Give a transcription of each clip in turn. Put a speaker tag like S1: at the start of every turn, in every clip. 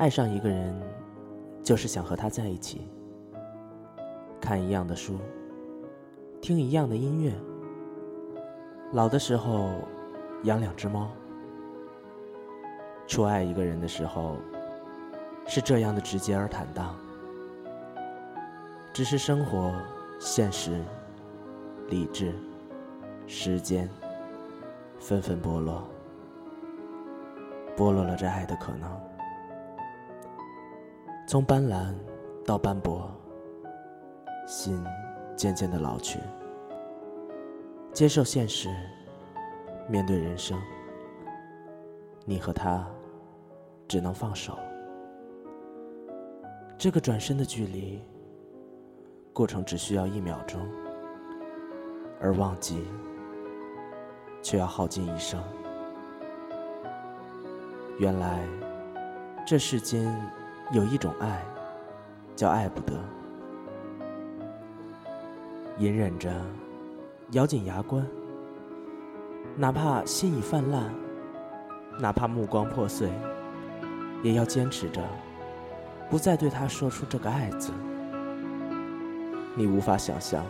S1: 爱上一个人，就是想和他在一起，看一样的书，听一样的音乐，老的时候养两只猫。初爱一个人的时候，是这样的直接而坦荡。只是生活、现实、理智、时间，纷纷剥落，剥落了这爱的可能。从斑斓到斑驳，心渐渐的老去。接受现实，面对人生，你和他只能放手。这个转身的距离，过程只需要一秒钟，而忘记却要耗尽一生。原来，这世间。有一种爱，叫爱不得。隐忍着，咬紧牙关，哪怕心已泛滥，哪怕目光破碎，也要坚持着，不再对他说出这个“爱”字。你无法想象，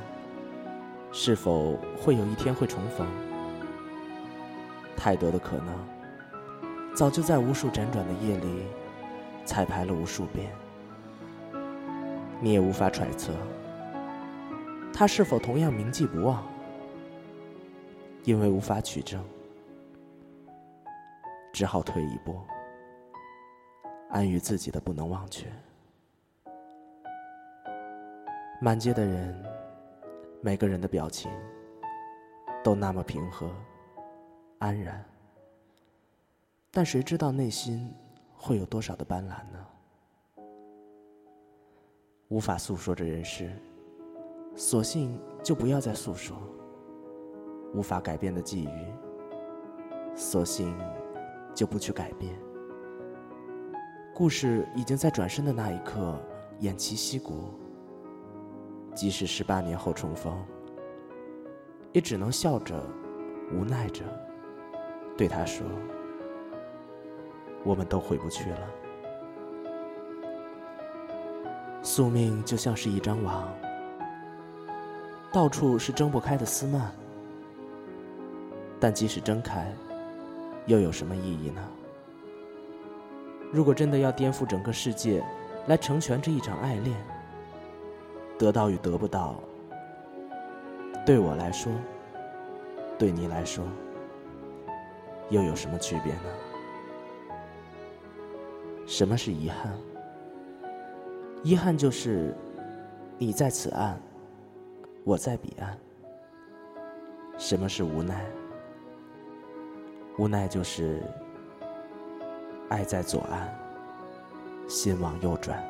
S1: 是否会有一天会重逢？太多的可能，早就在无数辗转的夜里。彩排了无数遍，你也无法揣测他是否同样铭记不忘，因为无法取证，只好退一步，安于自己的不能忘却。满街的人，每个人的表情都那么平和、安然，但谁知道内心？会有多少的斑斓呢？无法诉说着人世，索性就不要再诉说；无法改变的际遇，索性就不去改变。故事已经在转身的那一刻偃旗息鼓，即使十八年后重逢，也只能笑着、无奈着对他说。我们都回不去了。宿命就像是一张网，到处是睁不开的丝蔓。但即使睁开，又有什么意义呢？如果真的要颠覆整个世界，来成全这一场爱恋，得到与得不到，对我来说，对你来说，又有什么区别呢？什么是遗憾？遗憾就是你在此岸，我在彼岸。什么是无奈？无奈就是爱在左岸，心往右转。